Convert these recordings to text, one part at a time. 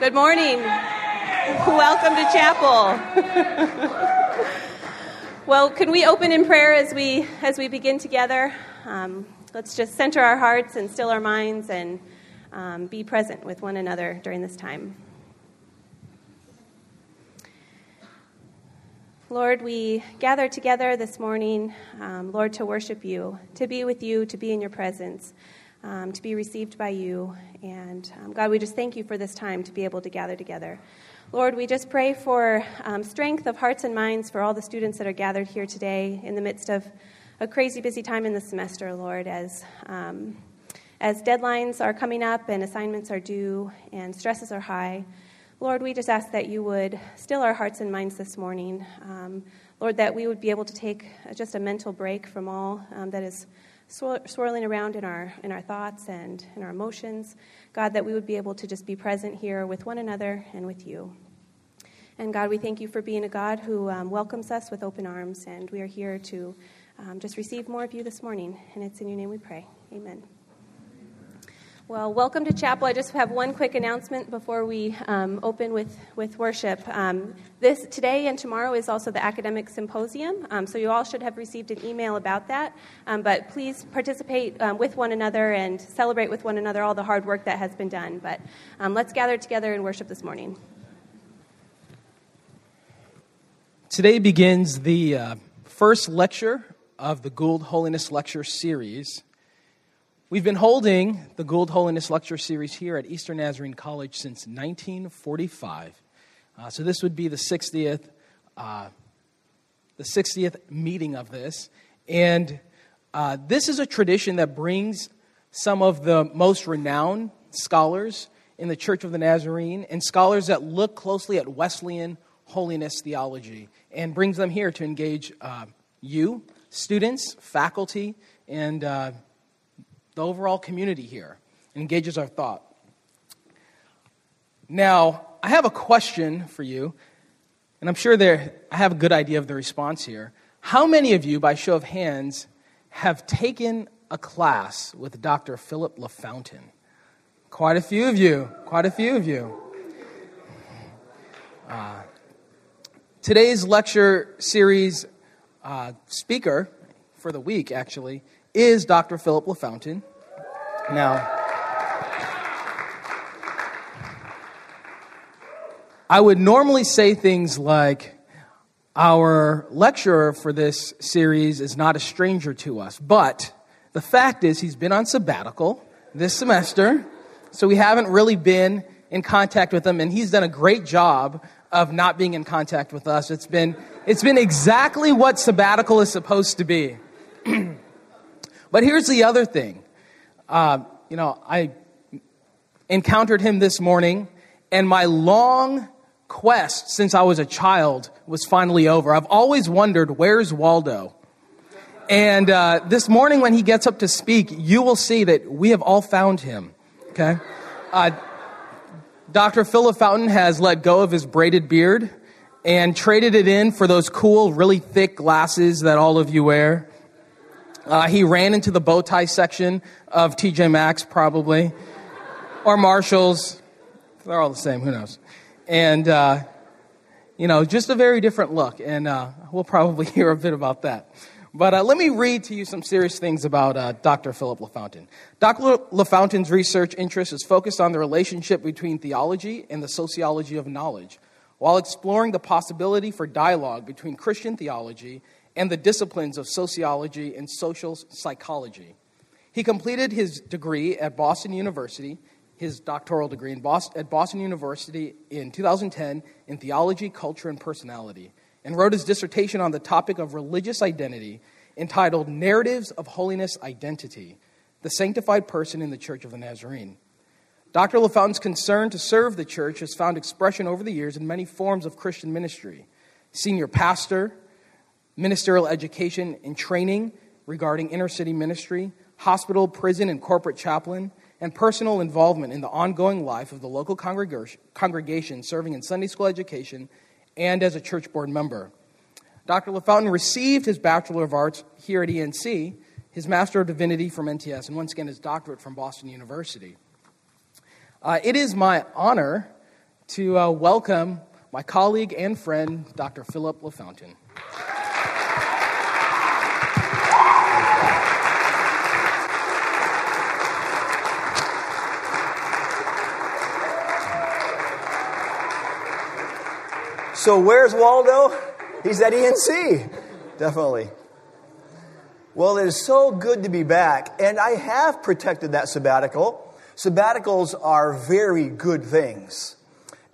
Good morning. Welcome to chapel. well, can we open in prayer as we as we begin together? Um, let's just center our hearts and still our minds and um, be present with one another during this time. Lord, we gather together this morning, um, Lord, to worship you, to be with you, to be in your presence, um, to be received by you. And um, God, we just thank you for this time to be able to gather together. Lord, we just pray for um, strength of hearts and minds for all the students that are gathered here today in the midst of a crazy busy time in the semester, Lord, as, um, as deadlines are coming up and assignments are due and stresses are high. Lord, we just ask that you would still our hearts and minds this morning. Um, Lord, that we would be able to take just a mental break from all um, that is swirling around in our, in our thoughts and in our emotions. God, that we would be able to just be present here with one another and with you. And God, we thank you for being a God who um, welcomes us with open arms, and we are here to um, just receive more of you this morning. And it's in your name we pray. Amen. Well, welcome to chapel. I just have one quick announcement before we um, open with, with worship. Um, this today and tomorrow is also the academic symposium, um, so you all should have received an email about that. Um, but please participate um, with one another and celebrate with one another all the hard work that has been done. But um, let's gather together and worship this morning. Today begins the uh, first lecture of the Gould Holiness Lecture Series. We've been holding the Gould Holiness Lecture Series here at Eastern Nazarene College since 1945. Uh, so this would be the 60th, uh, the 60th meeting of this. And uh, this is a tradition that brings some of the most renowned scholars in the Church of the Nazarene and scholars that look closely at Wesleyan holiness theology and brings them here to engage uh, you, students, faculty, and uh, the overall community here engages our thought. Now, I have a question for you, and I'm sure there, I have a good idea of the response here. How many of you, by show of hands, have taken a class with Dr. Philip LaFountain? Quite a few of you. Quite a few of you. Uh, today's lecture series uh, speaker for the week, actually, is Dr. Philip LaFountain. Now, I would normally say things like, our lecturer for this series is not a stranger to us, but the fact is he's been on sabbatical this semester, so we haven't really been in contact with him, and he's done a great job of not being in contact with us. It's been, it's been exactly what sabbatical is supposed to be. but here's the other thing. Uh, you know, I encountered him this morning, and my long quest since I was a child was finally over. I've always wondered, where's Waldo? And uh, this morning, when he gets up to speak, you will see that we have all found him. Okay? Uh, Dr. Philip Fountain has let go of his braided beard and traded it in for those cool, really thick glasses that all of you wear. Uh, he ran into the bow tie section of TJ Maxx, probably, or Marshalls. They're all the same, who knows? And, uh, you know, just a very different look. And uh, we'll probably hear a bit about that. But uh, let me read to you some serious things about uh, Dr. Philip LaFountain. Dr. LaFountain's research interest is focused on the relationship between theology and the sociology of knowledge, while exploring the possibility for dialogue between Christian theology and the disciplines of sociology and social psychology. He completed his degree at Boston University, his doctoral degree Boston, at Boston University in 2010 in theology, culture, and personality and wrote his dissertation on the topic of religious identity entitled Narratives of Holiness Identity The Sanctified Person in the Church of the Nazarene. Dr. LaFountain's concern to serve the church has found expression over the years in many forms of Christian ministry senior pastor, ministerial education and training regarding inner city ministry, hospital, prison, and corporate chaplain, and personal involvement in the ongoing life of the local congregation serving in Sunday school education and as a church board member. Dr. LaFountain received his Bachelor of Arts here at ENC, his Master of Divinity from NTS, and once again his doctorate from Boston University. Uh, it is my honor to uh, welcome my colleague and friend, Dr. Philip LaFountain. So where's Waldo? He's at ENC. Definitely. Well, it is so good to be back, and I have protected that sabbatical. Sabbaticals are very good things.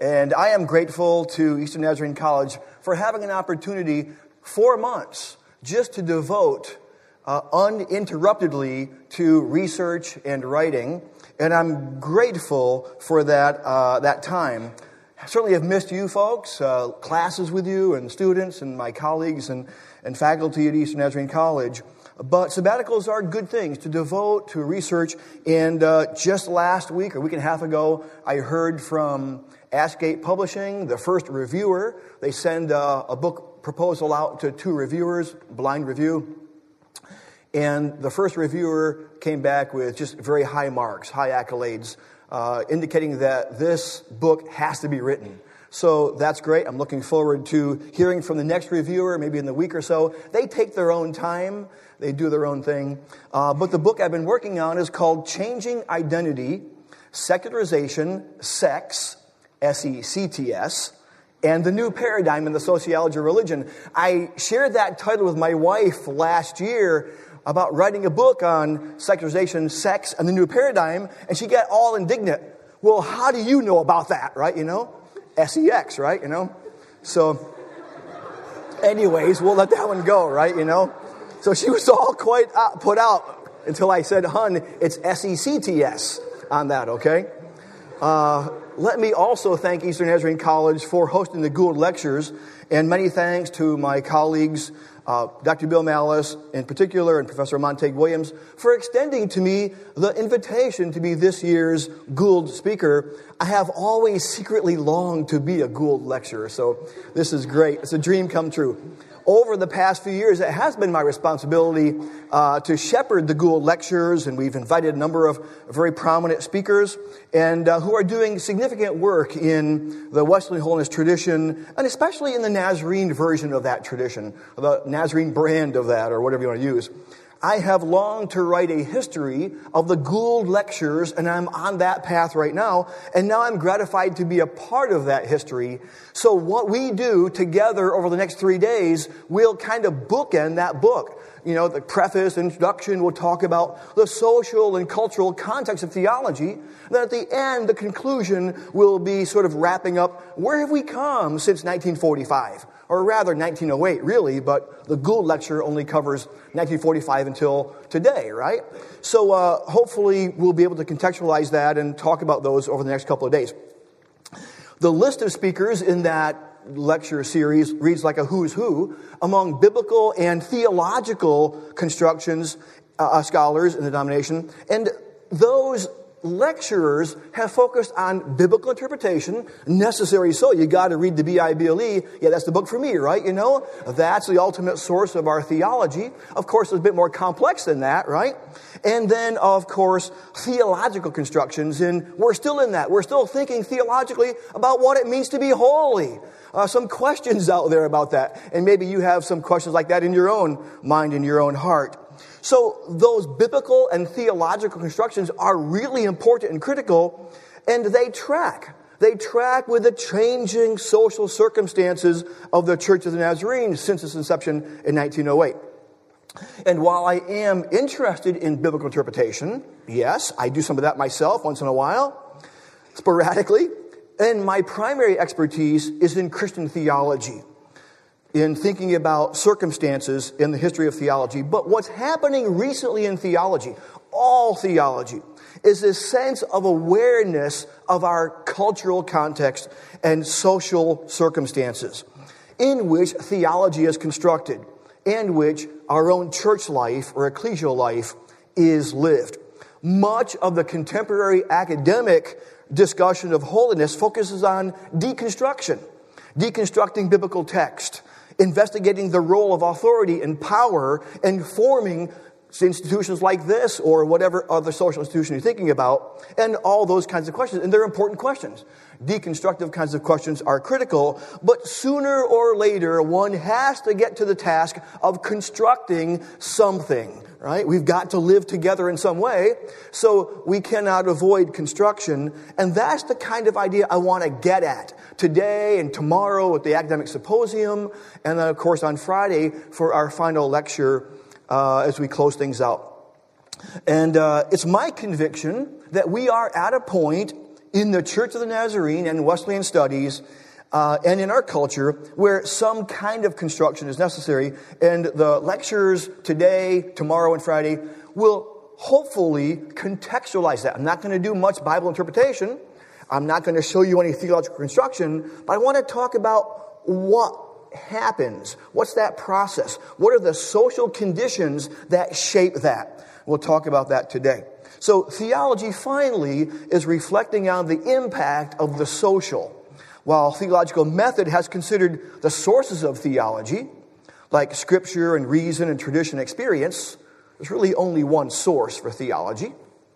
And I am grateful to Eastern Nazarene College for having an opportunity, four months, just to devote uh, uninterruptedly to research and writing. And I'm grateful for that, uh, that time. Certainly have missed you folks, uh, classes with you, and students, and my colleagues and, and faculty at Eastern Nazarene College. But sabbaticals are good things to devote to research. And uh, just last week, or a week and a half ago, I heard from Ashgate Publishing, the first reviewer. They send uh, a book proposal out to two reviewers, blind review. And the first reviewer came back with just very high marks, high accolades uh, indicating that this book has to be written. So that's great. I'm looking forward to hearing from the next reviewer, maybe in the week or so. They take their own time, they do their own thing. Uh, but the book I've been working on is called Changing Identity, Secularization, Sex, S E C T S, and the New Paradigm in the Sociology of Religion. I shared that title with my wife last year about writing a book on secularization, sex, and the new paradigm, and she got all indignant. Well, how do you know about that, right? You know? SEX, right? You know? So, anyways, we'll let that one go, right? You know? So she was all quite uh, put out until I said, hun, it's SECTS on that, okay? Uh, let me also thank Eastern Nazarene College for hosting the Gould Lectures, and many thanks to my colleagues uh, Dr. Bill Malice in particular, and Professor Montague Williams, for extending to me the invitation to be this year's Gould speaker. I have always secretly longed to be a Gould lecturer, so this is great. It's a dream come true over the past few years, it has been my responsibility uh, to shepherd the Gould lectures, and we've invited a number of very prominent speakers and uh, who are doing significant work in the Wesleyan Holiness tradition, and especially in the Nazarene version of that tradition, the Nazarene brand of that, or whatever you want to use. I have longed to write a history of the Gould lectures, and I'm on that path right now. And now I'm gratified to be a part of that history. So, what we do together over the next three days will kind of bookend that book. You know, the preface, introduction we'll talk about the social and cultural context of theology. And then at the end, the conclusion will be sort of wrapping up where have we come since 1945? Or rather 1908, really, but the Gould lecture only covers 1945 until today, right? So uh, hopefully we'll be able to contextualize that and talk about those over the next couple of days. The list of speakers in that lecture series reads like a who's who among biblical and theological constructions, uh, uh scholars in the denomination, and those lecturers have focused on biblical interpretation, necessary so. You got to read the B I B L E. Yeah, that's the book for me, right? You know, that's the ultimate source of our theology. Of course, it's a bit more complex than that, right? And then, of course, theological constructions, and we're still in that. We're still thinking theologically about what it means to be holy. Uh, some questions out there about that, and maybe you have some questions like that in your own mind, in your own heart. So those biblical and theological constructions are really important and critical, and they track. They track with the changing social circumstances of the Church of the Nazarene since its inception in 1908. And while I am interested in biblical interpretation, yes, I do some of that myself once in a while, sporadically, and my primary expertise is in Christian theology in thinking about circumstances in the history of theology. But what's happening recently in theology, all theology, is this sense of awareness of our cultural context and social circumstances in which theology is constructed and which our own church life or ecclesial life is lived. Much of the contemporary academic discussion of holiness focuses on deconstruction, deconstructing biblical text, investigating the role of authority and power and forming institutions like this or whatever other social institution you're thinking about, and all those kinds of questions. And they're important questions. Deconstructive kinds of questions are critical, but sooner or later, one has to get to the task of constructing something, right? We've got to live together in some way, so we cannot avoid construction. And that's the kind of idea I want to get at today and tomorrow at the academic symposium, and then, of course, on Friday for our final lecture uh, as we close things out. And uh, it's my conviction that we are at a point in the Church of the Nazarene and Wesleyan studies uh, and in our culture where some kind of construction is necessary. And the lectures today, tomorrow, and Friday will hopefully contextualize that. I'm not going to do much Bible interpretation. I'm not going to show you any theological construction, but I want to talk about what happens? What's that process? What are the social conditions that shape that? We'll talk about that today. So, theology finally is reflecting on the impact of the social. While theological method has considered the sources of theology, like scripture and reason and tradition and experience, there's really only one source for theology,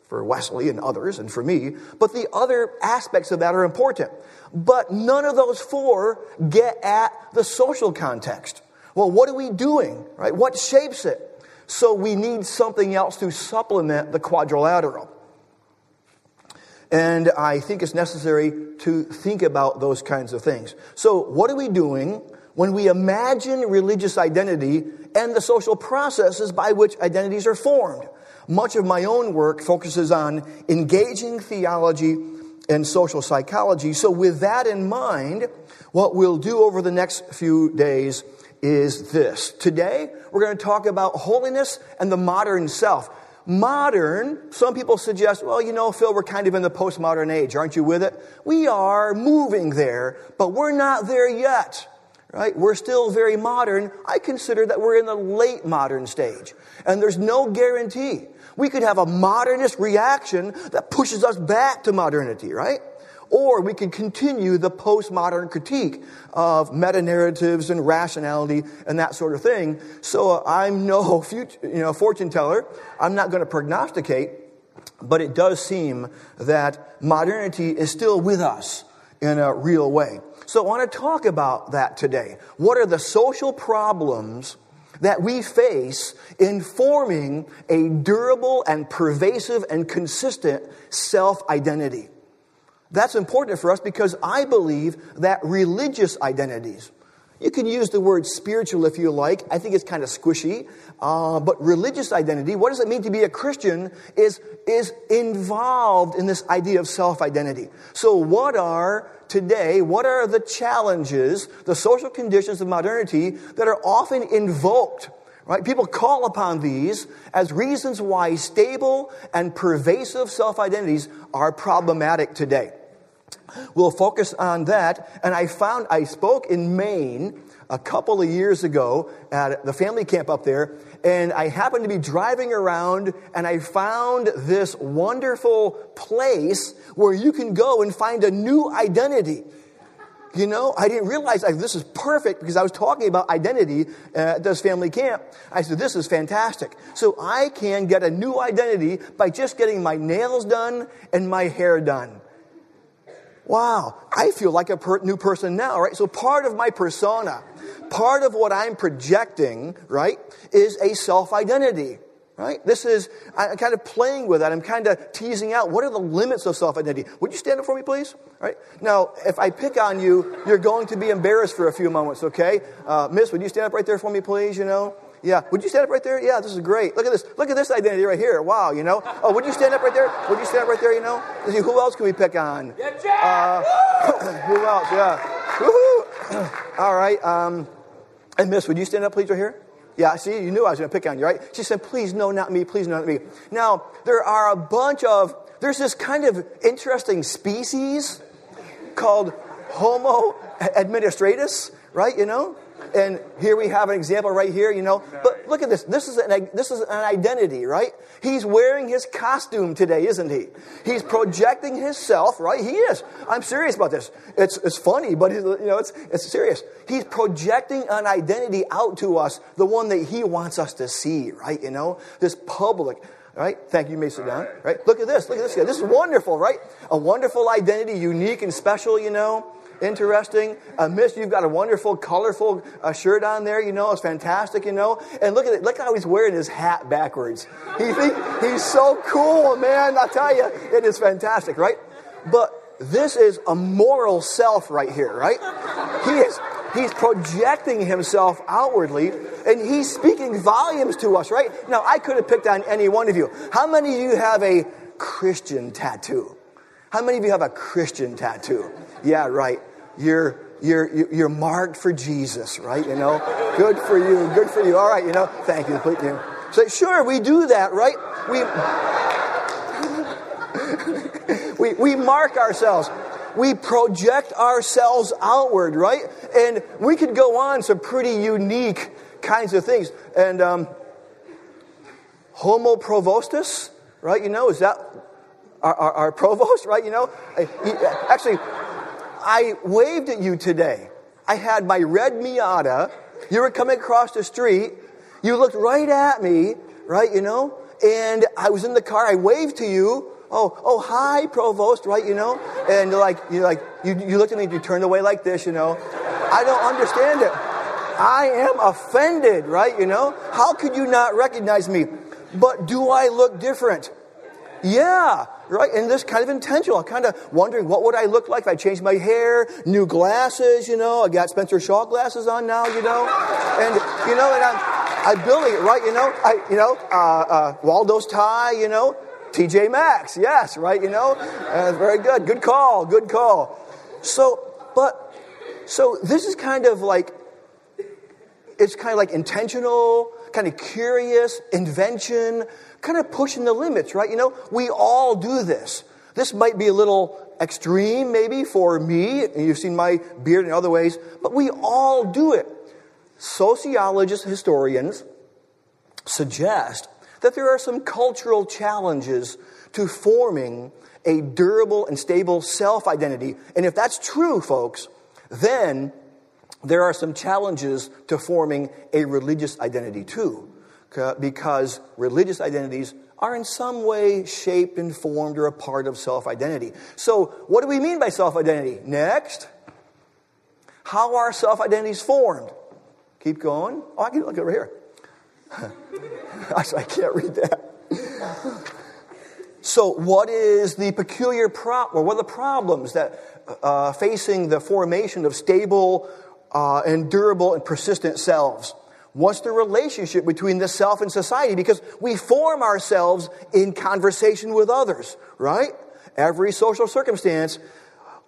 for Wesley and others, and for me, but the other aspects of that are important. But none of those four get at the social context. Well, what are we doing, right? What shapes it? So we need something else to supplement the quadrilateral. And I think it's necessary to think about those kinds of things. So, what are we doing when we imagine religious identity and the social processes by which identities are formed? Much of my own work focuses on engaging theology and social psychology. So, with that in mind, what we'll do over the next few days is this. Today, we're going to talk about holiness and the modern self. Modern, some people suggest, well, you know, Phil, we're kind of in the postmodern age. Aren't you with it? We are moving there, but we're not there yet. Right? We're still very modern. I consider that we're in the late modern stage. And there's no guarantee. We could have a modernist reaction that pushes us back to modernity, right? Or we can continue the postmodern critique of meta narratives and rationality and that sort of thing. So uh, I'm no future, you know, fortune teller. I'm not going to prognosticate, but it does seem that modernity is still with us in a real way. So I want to talk about that today. What are the social problems that we face in forming a durable and pervasive and consistent self identity? That's important for us because I believe that religious identities, you can use the word spiritual if you like. I think it's kind of squishy. Uh, but religious identity, what does it mean to be a Christian, is, is involved in this idea of self identity. So, what are today, what are the challenges, the social conditions of modernity that are often invoked? Right? People call upon these as reasons why stable and pervasive self identities are problematic today. We'll focus on that. And I found, I spoke in Maine a couple of years ago at the family camp up there, and I happened to be driving around and I found this wonderful place where you can go and find a new identity. You know, I didn't realize this is perfect because I was talking about identity at this family camp. I said, this is fantastic. So I can get a new identity by just getting my nails done and my hair done wow, I feel like a per- new person now, right? So part of my persona, part of what I'm projecting, right, is a self identity. Right? This is, I'm kind of playing with that. I'm kind of teasing out what are the limits of self identity. Would you stand up for me, please? Right? Now, if I pick on you, you're going to be embarrassed for a few moments, okay? Uh, miss, would you stand up right there for me, please? You know? Yeah. Would you stand up right there? Yeah, this is great. Look at this. Look at this identity right here. Wow, you know. Oh, would you stand up right there? Would you stand up right there, you know? See, Who else can we pick on? Uh, who else? Yeah. All right. Um, and Miss, would you stand up, please, right here? Yeah, I see, you knew I was going to pick on you, right? She said, please, no, not me, please, not me. Now, there are a bunch of, there's this kind of interesting species called Homo administratus, right? You know? And here we have an example right here, you know. But Look at this. This is an, this is an identity, right? He's wearing his costume today, isn't he? He's projecting himself, right? He is. I'm serious about this. It's, it's funny, but you know, it's, it's serious. He's projecting an identity out to us, the one that he wants us to see, right? You know, this public, right? Thank you, Mason Down. Right? Look at this. Look at this guy. This is wonderful, right? A wonderful identity, unique and special, you know interesting. Uh, Miss, you've got a wonderful, colorful uh, shirt on there. You know, it's fantastic. You know, and look at it. Look how he's wearing his hat backwards. He think he's so cool, man. I tell you, it is fantastic, right? But this is a moral self right here, right? He is. He's projecting himself outwardly and he's speaking volumes to us, right? Now, I could have picked on any one of you. How many of you have a Christian tattoo? How many of you have a Christian tattoo? Yeah, right you're you're you're marked for Jesus, right? You know, good for you, good for you. All right, you know, thank you. Put you. So sure, we do that, right? We we we mark ourselves. We project ourselves outward, right? And we could go on some pretty unique kinds of things. And um, homo provostus, right? You know, is that our, our, our provost, right? You know, actually, I waved at you today. I had my red Miata. You were coming across the street. You looked right at me, right, you know? And I was in the car. I waved to you. Oh, oh, hi, provost, right, you know? And like, you like, you, you looked at me and you turned away like this, you know? I don't understand it. I am offended, right, you know? How could you not recognize me? But do I look different? Yeah, right? And this kind of intentional. I'm kind of wondering what would I look like if I changed my hair, new glasses, you know. I got Spencer Shaw glasses on now, you know. And, you know, and I'm, I'm building it, right? You know, I, you know, uh, uh, Waldo's tie, you know. TJ Maxx, yes, right, you know. Uh, very good. Good call, good call. So, but, so this is kind of like, it's kind of like intentional, kind of curious, invention, kind of pushing the limits, right? You know, we all do this. This might be a little extreme, maybe, for me. You've seen my beard in other ways, but we all do it. Sociologists, historians suggest that there are some cultural challenges to forming a durable and stable self identity. And if that's true, folks, then there are some challenges to forming a religious identity too because religious identities are in some way shaped and formed or a part of self identity. So, what do we mean by self identity? Next. How are self identities formed? Keep going. Oh, I can look over here. I can't read that. so, what is the peculiar problem, what are the problems that uh, facing the formation of stable uh, and durable and persistent selves? What's the relationship between the self and society? Because we form ourselves in conversation with others, right? Every social circumstance.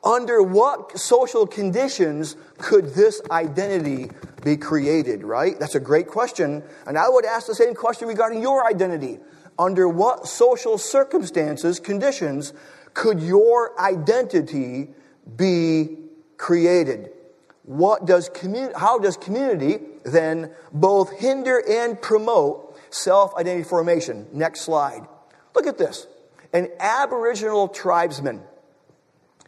Under what social conditions could this identity be created, right? That's a great question. And I would ask the same question regarding your identity. Under what social circumstances, conditions, could your identity be created? What does commun- how does community then both hinder and promote self identity formation. Next slide. Look at this. An Aboriginal tribesman.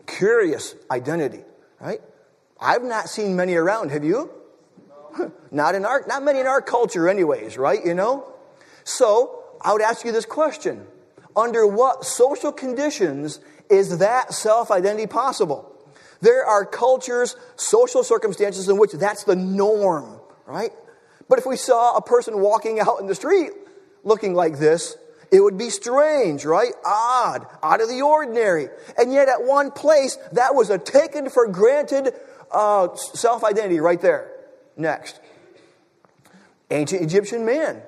Curious identity, right? I've not seen many around, have you? not in our not many in our culture anyways, right? You know? So, I would ask you this question. Under what social conditions is that self identity possible? There are cultures, social circumstances in which that's the norm right? But if we saw a person walking out in the street looking like this, it would be strange, right? Odd, out of the ordinary. And yet, at one place, that was a taken for granted uh, self identity right there. Next. Ancient Egyptian man.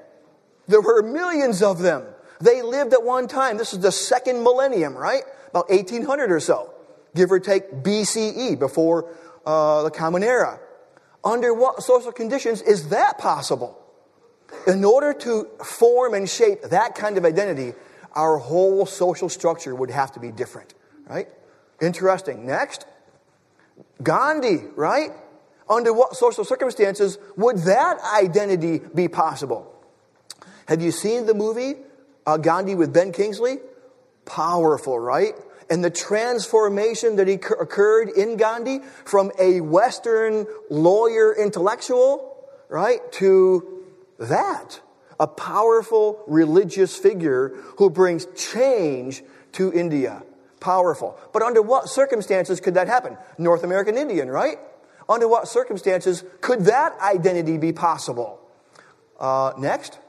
There were millions of them. They lived at one time. This is the second millennium, right? About 1800 or so, give or take BCE, before uh, the Common Era. Under what social conditions is that possible? In order to form and shape that kind of identity, our whole social structure would have to be different, right? Interesting. Next, Gandhi, right? Under what social circumstances would that identity be possible? Have you seen the movie uh, Gandhi with Ben Kingsley? Powerful, right? And the transformation that occurred in Gandhi from a Western lawyer intellectual, right, to that. A powerful religious figure who brings change to India. Powerful. But under what circumstances could that happen? North American Indian, right? Under what circumstances could that identity be possible? Uh, next.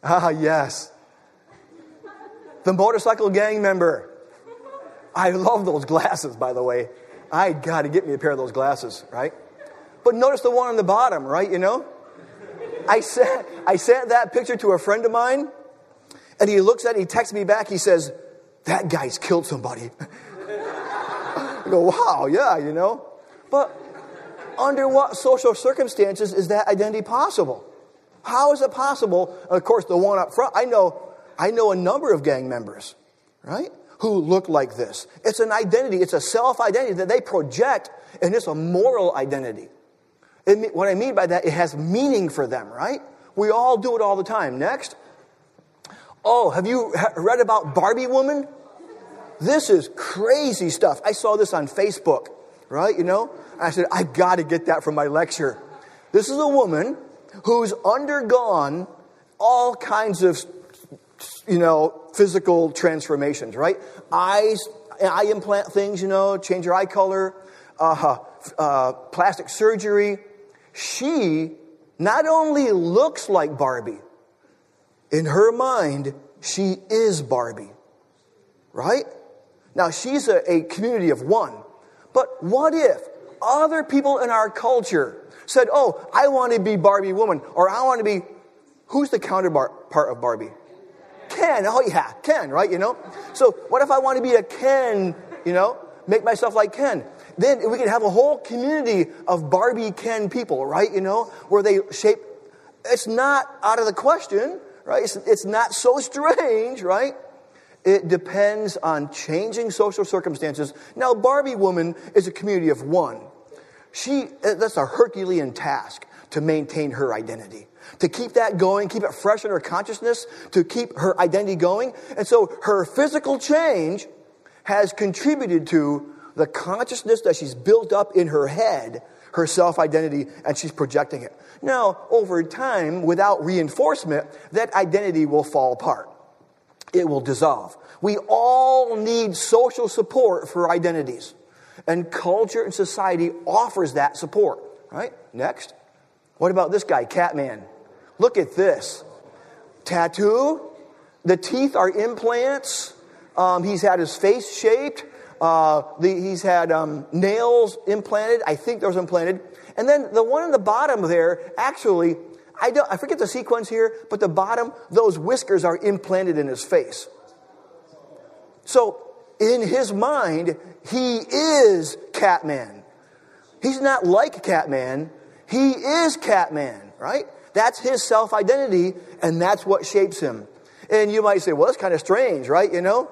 Ah, yes. The motorcycle gang member. I love those glasses, by the way. I got to get me a pair of those glasses, right? But notice the one on the bottom, right? You know? I sent, I sent that picture to a friend of mine, and he looks at it, he texts me back, he says, That guy's killed somebody. I go, Wow, yeah, you know? But under what social circumstances is that identity possible? How is it possible? And of course, the one up front, I know, I know a number of gang members, right? Who look like this. It's an identity, it's a self identity that they project, and it's a moral identity. It, what I mean by that, it has meaning for them, right? We all do it all the time. Next. Oh, have you read about Barbie Woman? This is crazy stuff. I saw this on Facebook, right? You know, I said, I got to get that from my lecture. This is a woman who's undergone all kinds of, you know, physical transformations, right? Eyes, eye implant things, you know, change your eye color, uh, uh, plastic surgery, she not only looks like Barbie, in her mind, she is Barbie. Right? Now, she's a, a, community of one. But what if other people in our culture said, Oh, I want to be Barbie woman, or I want to be. Who's the counterpart part of Barbie? Ken. Oh, yeah, Ken, right? You know? So, what if I want to be a Ken, you know? Make myself like Ken then we could have a whole community of Barbie Ken people, right? You know, where they shape. It's not out of the question, right? It's, it's not so strange, right? It depends on changing social circumstances. Now, Barbie woman is a community of one. She, that's a Herculean task to maintain her identity to keep that going, keep it fresh in her consciousness, to keep her identity going. And so her physical change has contributed to the consciousness that she's built up in her head, her self identity, and she's projecting it. Now, over time, without reinforcement, that identity will fall apart. It will dissolve. We all need social support for identities. And culture and society offers that support. Right? Next. What about this guy, Catman? Look at this. Tattoo. The teeth are implants. Um, he's had his face shaped. Uh, the, he's had um, nails implanted. I think those implanted. And then the one in the bottom there, actually, I, don't, I forget the sequence here, but the bottom, those whiskers are implanted in his face. So in his mind, he is Catman. He's not like Catman. He is Catman, right? That's his self identity, and that's what shapes him. And you might say, well, that's kind of strange, right? You know?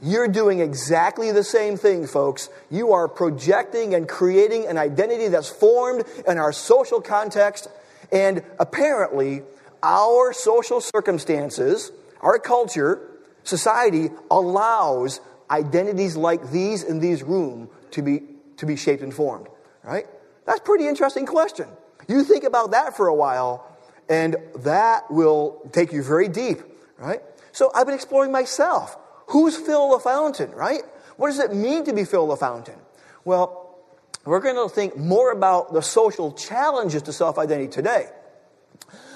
You're doing exactly the same thing, folks. You are projecting and creating an identity that's formed in our social context. And apparently, our social circumstances, our culture, society allows identities like these in these room to be, to be shaped and formed. Right? That's pretty interesting question. You think about that for a while, and that will take you very deep. Right? So I've been exploring myself. Who's Phil LaFountain, right? What does it mean to be Phil LaFountain? Well, we're going to think more about the social challenges to self identity today.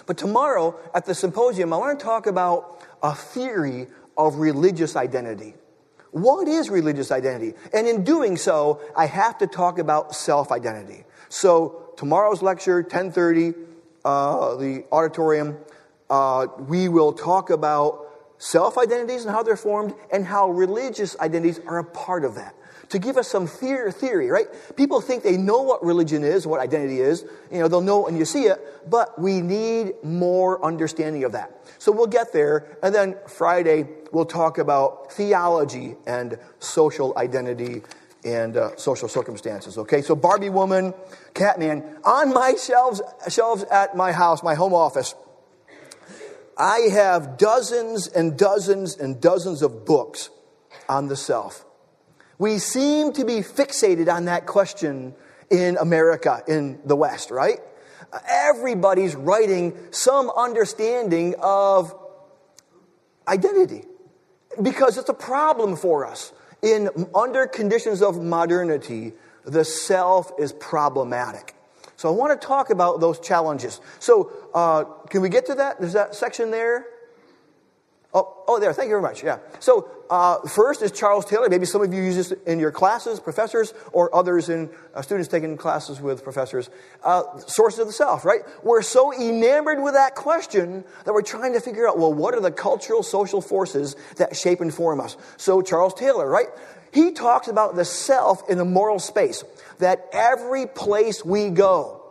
But tomorrow at the symposium, I want to talk about a theory of religious identity. What is religious identity? And in doing so, I have to talk about self identity. So tomorrow's lecture, 1030, uh, the auditorium, uh, we will talk about self identities and how they're formed, and how religious identities are a part of that. To give us some theory, right? People think they know what religion is, what identity is. You know, they'll know when you see it, but we need more understanding of that. So we'll get there, and then Friday we'll talk about theology and social identity and uh, social circumstances. Okay, so Barbie woman, Catman, on my shelves, shelves at my house, my home office I have dozens and dozens and dozens of books on the self. We seem to be fixated on that question in America, in the West, right? Everybody's writing some understanding of identity because it's a problem for us. In under conditions of modernity, the self is problematic. So I want to talk about those challenges. So uh, can we get to that? Is that section there? Oh, oh, there. Thank you very much. Yeah. So uh, first is Charles Taylor. Maybe some of you use this in your classes, professors, or others in uh, students taking classes with professors. Uh, sources of the self, right? We're so enamored with that question that we're trying to figure out, well, what are the cultural, social forces that shape and form us? So Charles Taylor, right? He talks about the self in a moral space. That every place we go,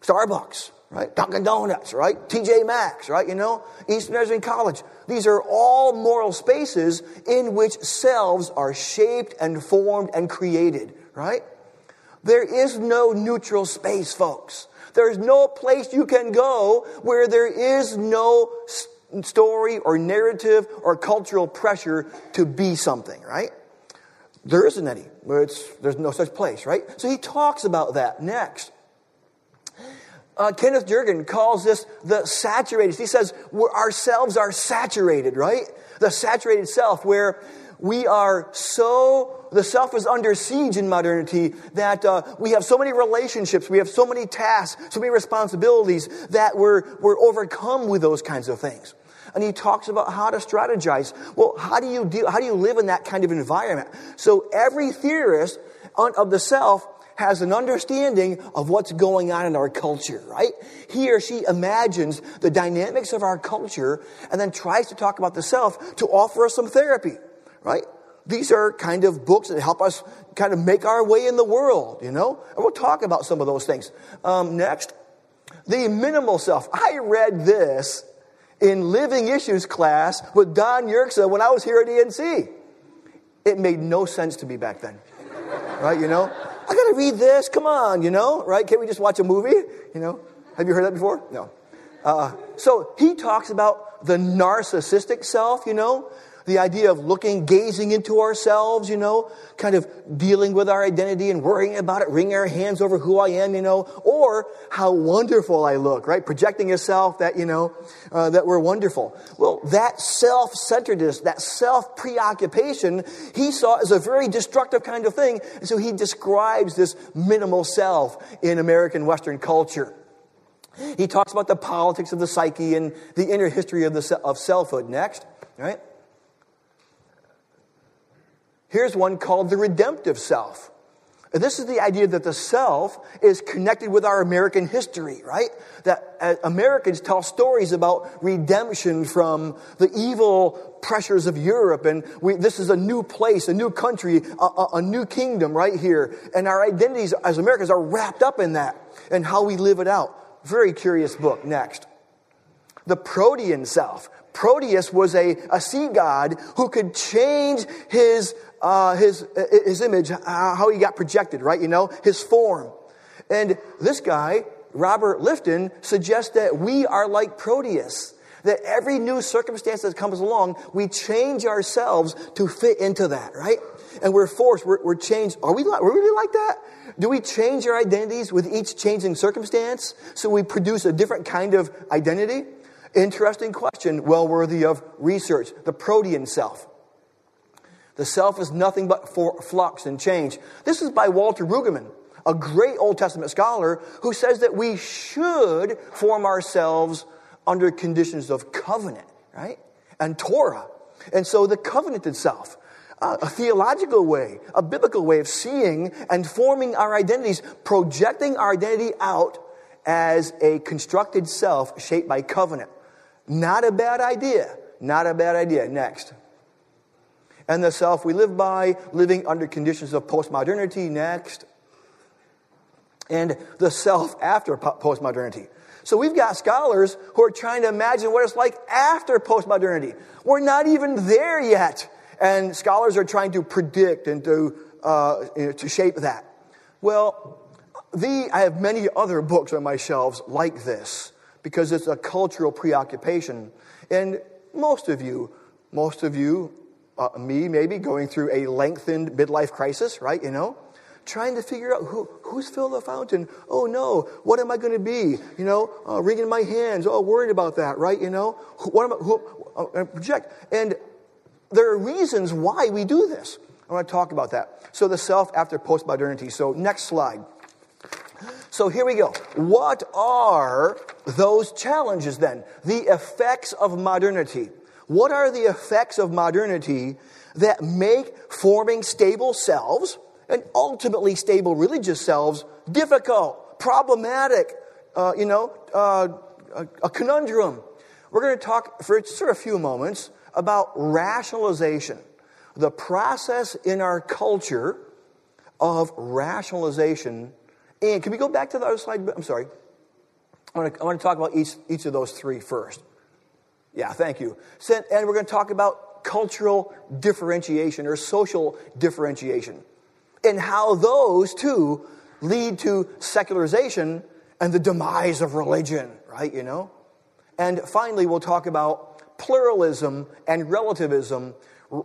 Starbucks, right? Dunkin' Donuts, right? TJ Maxx, right? You know, Eastern Nazarene College. These are all moral spaces in which selves are shaped and formed and created, right? There is no neutral space, folks. There's no place you can go where there is no story or narrative or cultural pressure to be something, right? There isn't any. there's no such place, right? So he talks about that next. Uh, Kenneth Gergen calls this the saturated. He says ourselves are saturated, right? The saturated self, where we are so, the self is under siege in modernity that uh, we have so many relationships, we have so many tasks, so many responsibilities that we're, we're overcome with those kinds of things. And he talks about how to strategize. Well, how do you deal, how do you live in that kind of environment? So every theorist of the self has an understanding of what's going on in our culture, right? He or she imagines the dynamics of our culture and then tries to talk about the self to offer us some therapy, right? These are kind of books that help us kind of make our way in the world, you know? And we'll talk about some of those things. Um, next, the minimal self. I read this in Living Issues class with Don Yerxa when I was here at ENC. It made no sense to me back then. right, you know? I got to read this. Come on, you know, right? Can't we just watch a movie? You know, have you heard that before? No. Uh, so he talks about the narcissistic self, you know, the idea of looking, gazing into ourselves, you know, kind of dealing with our identity and worrying about it, wringing our hands over who I am, you know, or how wonderful I look, right? Projecting yourself that, you know, uh, that we're wonderful. Well, that self centeredness, that self preoccupation, he saw as a very destructive kind of thing. And so he describes this minimal self in American Western culture. He talks about the politics of the psyche and the inner history of, the, of selfhood next, right? Here's one called the redemptive self. This is the idea that the self is connected with our American history, right? That uh, Americans tell stories about redemption from the evil pressures of Europe, and we, this is a new place, a new country, a, a, a new kingdom right here. And our identities as Americans are wrapped up in that and how we live it out. Very curious book. Next. The Protean self. Proteus was a, a sea god who could change his uh, his, his image, how he got projected, right? You know, his form. And this guy, Robert Lifton, suggests that we are like Proteus. That every new circumstance that comes along, we change ourselves to fit into that, right? And we're forced, we're, we're changed. Are we, are we really like that? Do we change our identities with each changing circumstance so we produce a different kind of identity? Interesting question, well worthy of research. The protean self. The self is nothing but flux and change. This is by Walter Brueggemann, a great Old Testament scholar who says that we should form ourselves under conditions of covenant, right? And Torah. And so the covenant itself, uh, a theological way, a biblical way of seeing and forming our identities, projecting our identity out as a constructed self shaped by covenant. Not a bad idea. Not a bad idea. Next and the self we live by, living under conditions of postmodernity next, and the self after postmodernity. So we've got scholars who are trying to imagine what it's like after postmodernity. We're not even there yet. And scholars are trying to predict and to, uh, you know, to shape that. Well, the, I have many other books on my shelves like this because it's a cultural preoccupation. And most of you, most of you, uh, me maybe, going through a lengthened midlife crisis, right? You know, trying to figure out who, who's Phil LaFountain. Oh no, what am I going to be? You know, uh, wringing my hands. Oh, worried about that, right? You know, what am I, who, uh, project. And there are reasons why we do this. I want to talk about that. So the self after postmodernity. So next slide. So here we go. What are those challenges then? The effects of modernity. What are the effects of modernity that make forming stable selves and ultimately stable religious selves difficult, problematic, uh, you know, uh, a, a conundrum? We're going to talk for just a few moments about rationalization, the process in our culture of rationalization. And can we go back to the other slide? I'm sorry. I want to, I want to talk about each, each of those three first. Yeah, thank you. And we're going to talk about cultural differentiation or social differentiation and how those two lead to secularization and the demise of religion, right? You know? And finally, we'll talk about pluralism and relativism.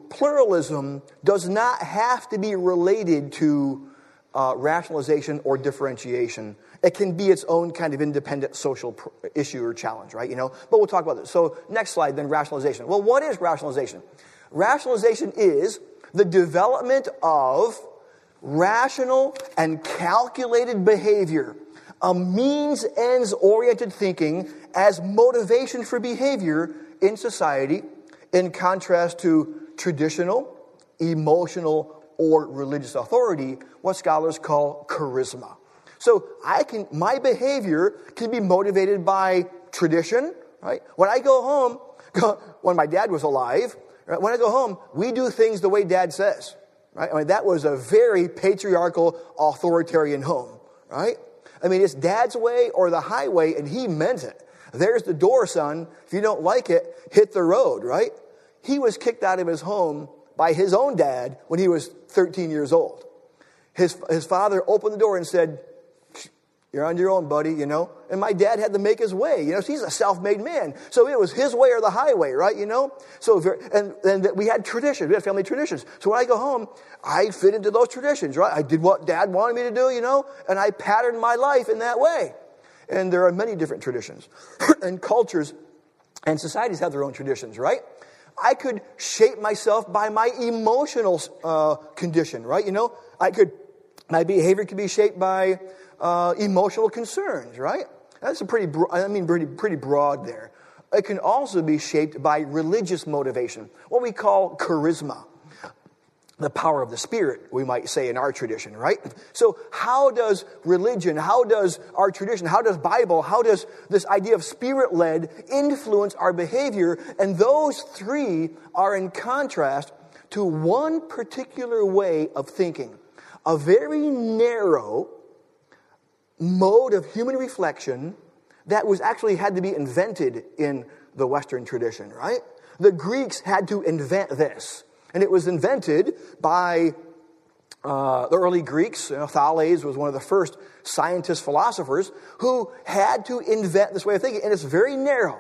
Pluralism does not have to be related to uh, rationalization or differentiation. It can be its own kind of independent social issue or challenge, right? You know, but we'll talk about this. So next slide, then rationalization. Well, what is rationalization? Rationalization is the development of rational and calculated behavior, a means ends oriented thinking as motivation for behavior in society, in contrast to traditional, emotional, or religious authority, what scholars call charisma. So I can, my behavior can be motivated by tradition, right? When I go home, when my dad was alive, right, when I go home, we do things the way dad says, right? I mean, that was a very patriarchal, authoritarian home, right? I mean, it's dad's way or the highway, and he meant it. There's the door, son. If you don't like it, hit the road, right? He was kicked out of his home by his own dad when he was 13 years old. His, his father opened the door and said, You're on your own, buddy, you know? And my dad had to make his way, you know? he's a self made man. So it was his way or the highway, right, you know? So, and, and we had traditions, we had family traditions. So when I go home, I fit into those traditions, right? I did what dad wanted me to do, you know? And I patterned my life in that way. And there are many different traditions. and cultures and societies have their own traditions, right? I could shape myself by my emotional uh, condition, right? You know, I could, my behavior could be shaped by uh, emotional concerns, right? That's a pretty, bro- I mean, pretty, pretty broad there. It can also be shaped by religious motivation, what we call charisma the power of the Spirit, we might say in our tradition, right? So, how does religion, how does our tradition, how does Bible, how does this idea of Spirit led influence our behavior? And those three are in contrast to one particular way of thinking, a very narrow mode of human reflection that was actually had to be invented in the Western tradition, right? The Greeks had to invent this. And it was invented by uh, the early Greeks. You know, Thales was one of the first scientist philosophers who had to invent this way of thinking. And it's very narrow.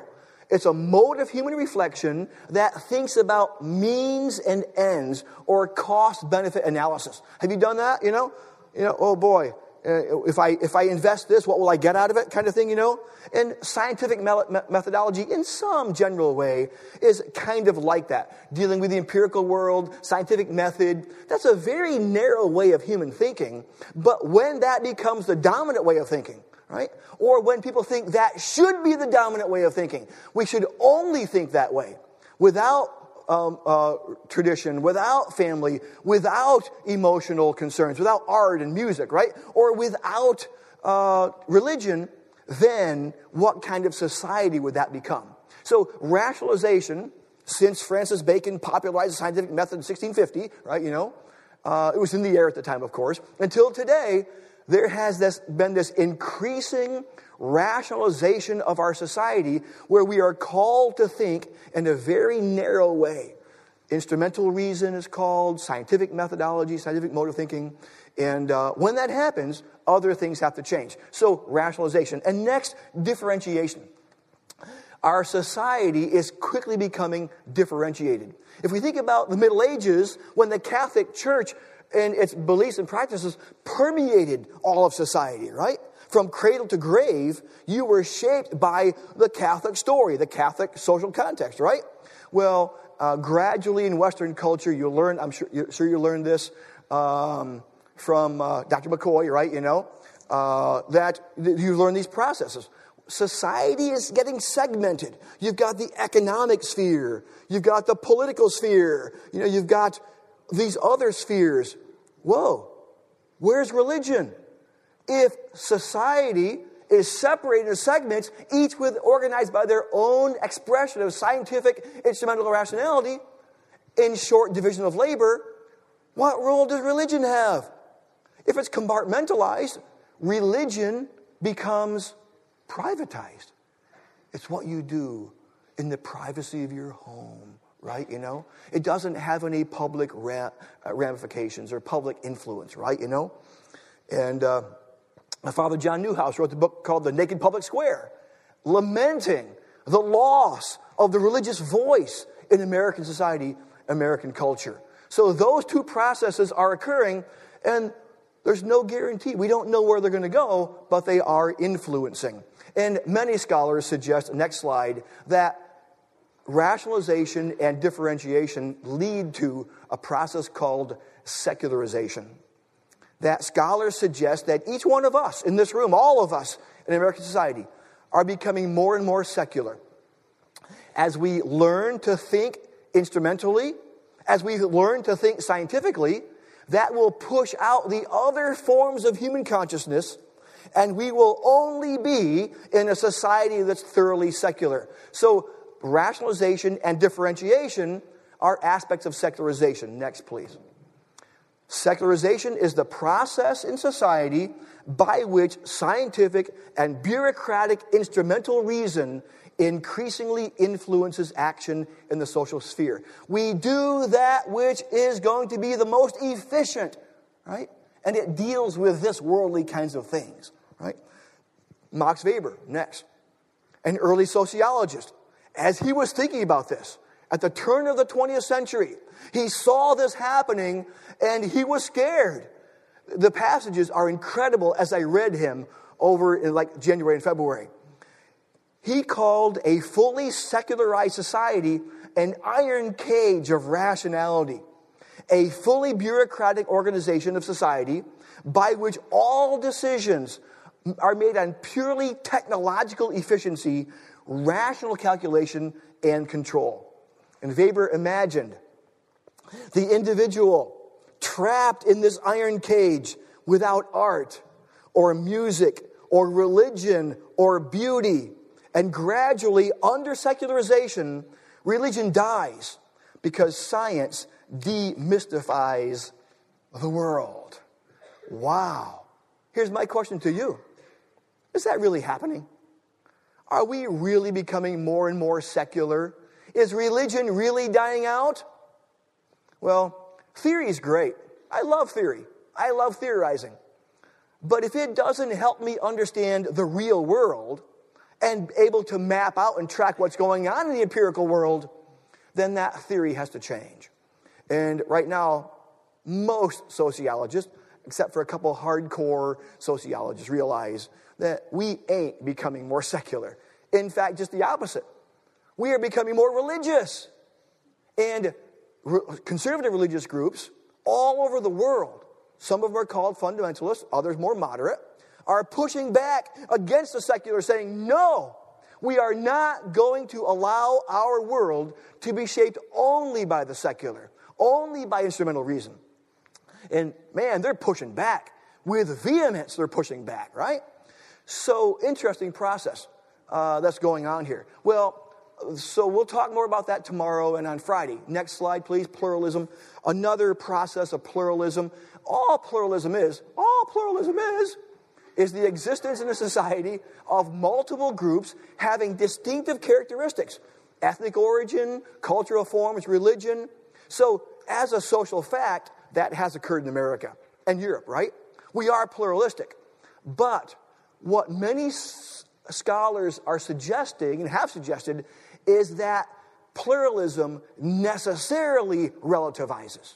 It's a mode of human reflection that thinks about means and ends or cost benefit analysis. Have you done that? You know, you know, oh boy, uh, if I if I invest this, what will I get out of it? Kind of thing, you know. And scientific methodology, in some general way, is kind of like that. Dealing with the empirical world, scientific method. That's a very narrow way of human thinking. But when that becomes the dominant way of thinking, right? Or when people think that should be the dominant way of thinking, we should only think that way, without um, uh, tradition, without family, without emotional concerns, without art and music, right? Or without uh, religion, then what kind of society would that become? So, rationalization, since Francis Bacon popularized the scientific method in 1650, right, you know, uh, it was in the air at the time, of course, until today, there has this, been this increasing rationalization of our society where we are called to think in a very narrow way. Instrumental reason is called, scientific methodology, scientific mode of thinking. And uh, when that happens, other things have to change. So, rationalization. And next, differentiation. our society is quickly becoming differentiated. If we think about the Middle Ages, when the Catholic Church and its beliefs and practices permeated all of society, right? From cradle to grave, you were shaped by the Catholic story, the Catholic social context, right? Well, uh, gradually in Western culture, you learn, I'm sure, you're, sure you learned this um, from uh, Dr. McCoy, right? You know, uh, that you learn these processes. Society is getting segmented. You've got the economic sphere, you've got the political sphere, you know, you've got these other spheres. Whoa, where's religion? If society is separated into segments, each with organized by their own expression of scientific instrumental rationality, in short division of labor, what role does religion have? If it's compartmentalized, religion becomes privatized. It's what you do in the privacy of your home, right? You know, it doesn't have any public uh, ramifications or public influence, right? You know, and uh, my father John Neuhaus wrote the book called The Naked Public Square, lamenting the loss of the religious voice in American society, American culture. So those two processes are occurring, and there's no guarantee. We don't know where they're going to go, but they are influencing. And many scholars suggest, next slide, that rationalization and differentiation lead to a process called secularization. That scholars suggest that each one of us in this room, all of us in American society, are becoming more and more secular. As we learn to think instrumentally, as we learn to think scientifically, that will push out the other forms of human consciousness, and we will only be in a society that's thoroughly secular. So, rationalization and differentiation are aspects of secularization. Next, please. Secularization is the process in society by which scientific and bureaucratic instrumental reason increasingly influences action in the social sphere. We do that which is going to be the most efficient, right? And it deals with this worldly kinds of things, right? Max Weber, next, an early sociologist, as he was thinking about this at the turn of the 20th century, he saw this happening and he was scared. The passages are incredible as I read him over in like January and February. He called a fully secularized society an iron cage of rationality, a fully bureaucratic organization of society by which all decisions are made on purely technological efficiency, rational calculation, and control. And Weber imagined the individual trapped in this iron cage without art or music or religion or beauty and gradually, under secularization, religion dies because science demystifies the world. Wow. Here's my question to you Is that really happening? Are we really becoming more and more secular? Is religion really dying out? Well, theory is great. I love theory. I love theorizing. But if it doesn't help me understand the real world, and able to map out and track what's going on in the empirical world, then that theory has to change. And right now, most sociologists, except for a couple hardcore sociologists, realize that we ain't becoming more secular. In fact, just the opposite. We are becoming more religious. And re- conservative religious groups all over the world, some of them are called fundamentalists, others more moderate, are pushing back against the secular, saying, no, we are not going to allow our world to be shaped only by the secular, only by instrumental reason. And man, they're pushing back. With vehemence, they're pushing back, right? So, interesting process uh, that's going on here. Well, so we'll talk more about that tomorrow and on Friday. Next slide, please. Pluralism. Another process of pluralism. All pluralism is, all pluralism is, is the existence in a society of multiple groups having distinctive characteristics ethnic origin, cultural forms, religion. So, as a social fact, that has occurred in America and Europe, right? We are pluralistic. But what many scholars are suggesting and have suggested is that pluralism necessarily relativizes.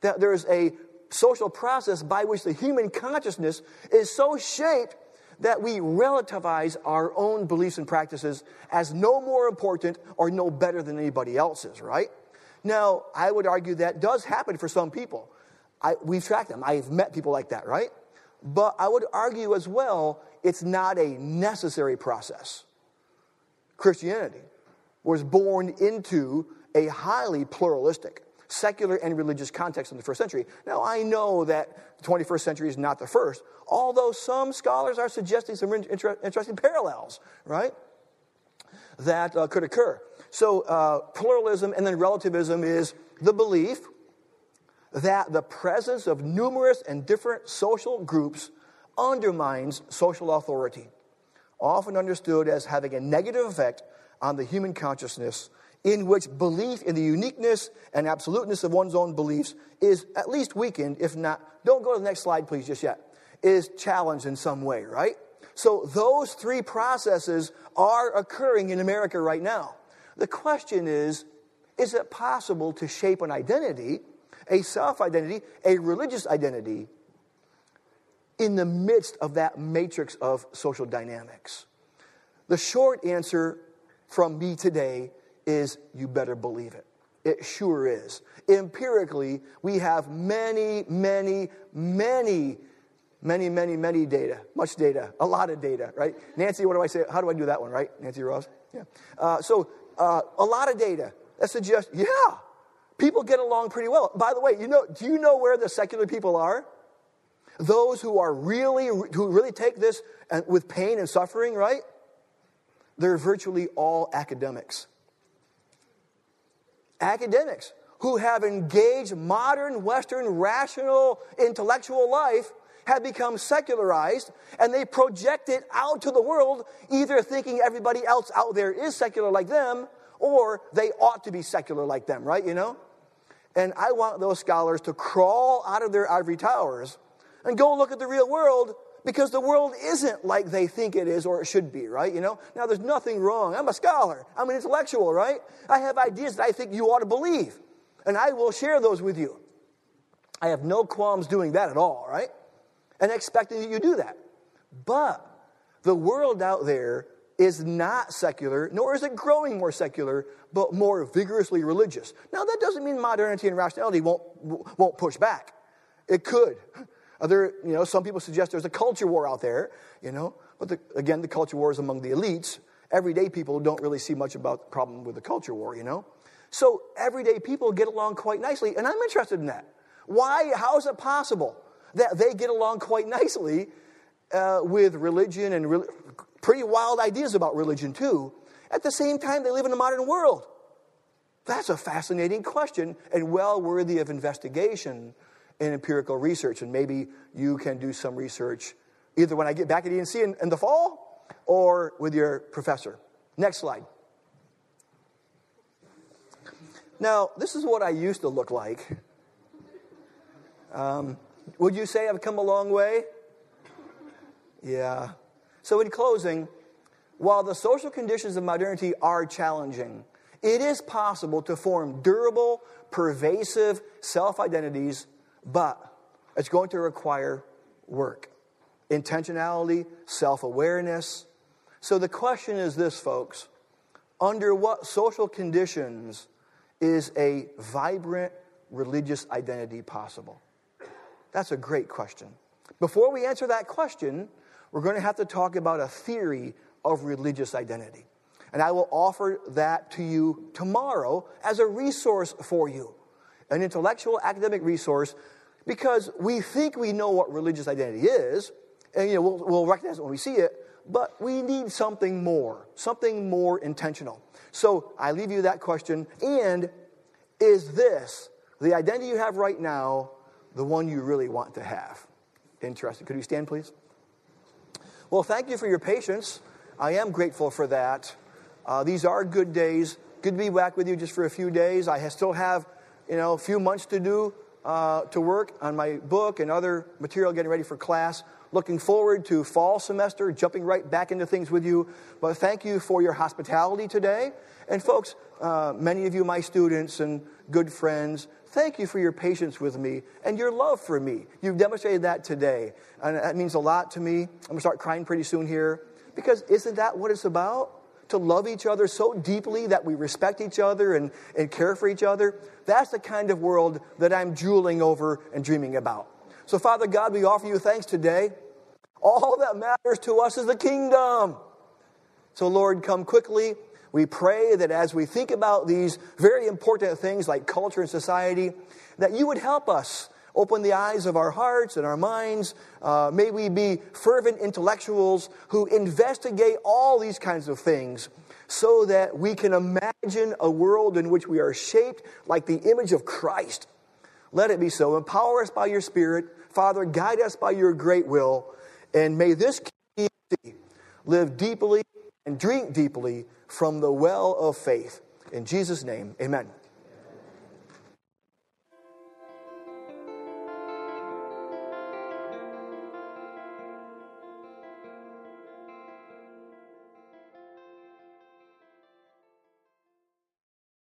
That there's a social process by which the human consciousness is so shaped that we relativize our own beliefs and practices as no more important or no better than anybody else's, right? Now, I would argue that does happen for some people. I, we've tracked them. I've met people like that, right? But I would argue as well, it's not a necessary process. Christianity was born into a highly pluralistic, secular and religious context in the first century. Now, I know that the 21st century is not the first, although some scholars are suggesting some inter- interesting parallels, right? That uh, could occur. So, uh, pluralism and then relativism is the belief that the presence of numerous and different social groups undermines social authority, often understood as having a negative effect on the human consciousness, in which belief in the uniqueness and absoluteness of one's own beliefs is at least weakened, if not, don't go to the next slide, please, just yet, is challenged in some way, right? So those three processes are occurring in America right now. The question is, is it possible to shape an identity a self identity, a religious identity, in the midst of that matrix of social dynamics? The short answer from me today is you better believe it. It sure is. Empirically, we have many, many, many, many, many, many data, much data, a lot of data, right? Nancy, what do I say? How do I do that one, right? Nancy Ross? Yeah. Uh, so, uh, a lot of data that suggests, yeah, People get along pretty well. By the way, you know, do you know where the secular people are? Those who are really, who really take this with pain and suffering, right? They're virtually all academics. Academics who have engaged modern, Western, rational, intellectual life have become secularized and they project it out to the world, either thinking everybody else out there is secular like them or they ought to be secular like them, right? You know? And I want those scholars to crawl out of their ivory towers and go look at the real world because the world isn't like they think it is or it should be, right? You know? Now, there's nothing wrong. I'm a scholar, I'm an intellectual, right? I have ideas that I think you ought to believe, and I will share those with you. I have no qualms doing that at all, right? And expecting that you do that. But the world out there is not secular, nor is it growing more secular, but more vigorously religious. Now, that doesn't mean modernity and rationality won't, won't push back. It could. Other, you know, some people suggest there's a culture war out there, you know, but the, again, the culture war is among the elites. Everyday people don't really see much about the problem with the culture war, you know. So everyday people get along quite nicely, and I'm interested in that. Why? How is it possible that they get along quite nicely uh, with religion and re- pretty wild ideas about religion, too. At the same time, they live in a modern world. That's a fascinating question and well worthy of investigation in empirical research. And maybe you can do some research either when I get back at ENC in, in the fall or with your professor. Next slide. Now, this is what I used to look like. Um, would you say I've come a long way? Yeah. So, in closing, while the social conditions of modernity are challenging, it is possible to form durable, pervasive self identities, but it's going to require work, intentionality, self awareness. So the question is this, folks under what social conditions is a vibrant religious identity possible? That's a great question. Before we answer that question, we're going to have to talk about a theory of religious identity. And I will offer that to you tomorrow as a resource for you, an intellectual academic resource, because we think we know what religious identity is, and you know, we'll, we'll recognize it when we see it, but we need something more, something more intentional. So I leave you that question. And is this, the identity you have right now, the one you really want to have? Interesting. Could you stand, please? Well, thank you for your patience. I am grateful for that. Uh, these are good days. Good to be back with you just for a few days. I still have, you know, a few months to do uh, to work on my book and other material getting ready for class. Looking forward to fall semester, jumping right back into things with you. But thank you for your hospitality today. And folks, uh, many of you, my students and good friends, thank you for your patience with me and your love for me. You've demonstrated that today. And that means a lot to me. I'm going to start crying pretty soon here. Because isn't that what it's about? To love each other so deeply that we respect each other and, and care for each other. That's the kind of world that I'm drooling over and dreaming about. So, Father God, we offer you thanks today. All that matters to us is the kingdom. So, Lord, come quickly. We pray that as we think about these very important things like culture and society, that you would help us open the eyes of our hearts and our minds. Uh, may we be fervent intellectuals who investigate all these kinds of things so that we can imagine a world in which we are shaped like the image of Christ. Let it be so. Empower us by your Spirit. Father, guide us by your great will. And may this community live deeply and drink deeply from the well of faith. In Jesus' name, amen.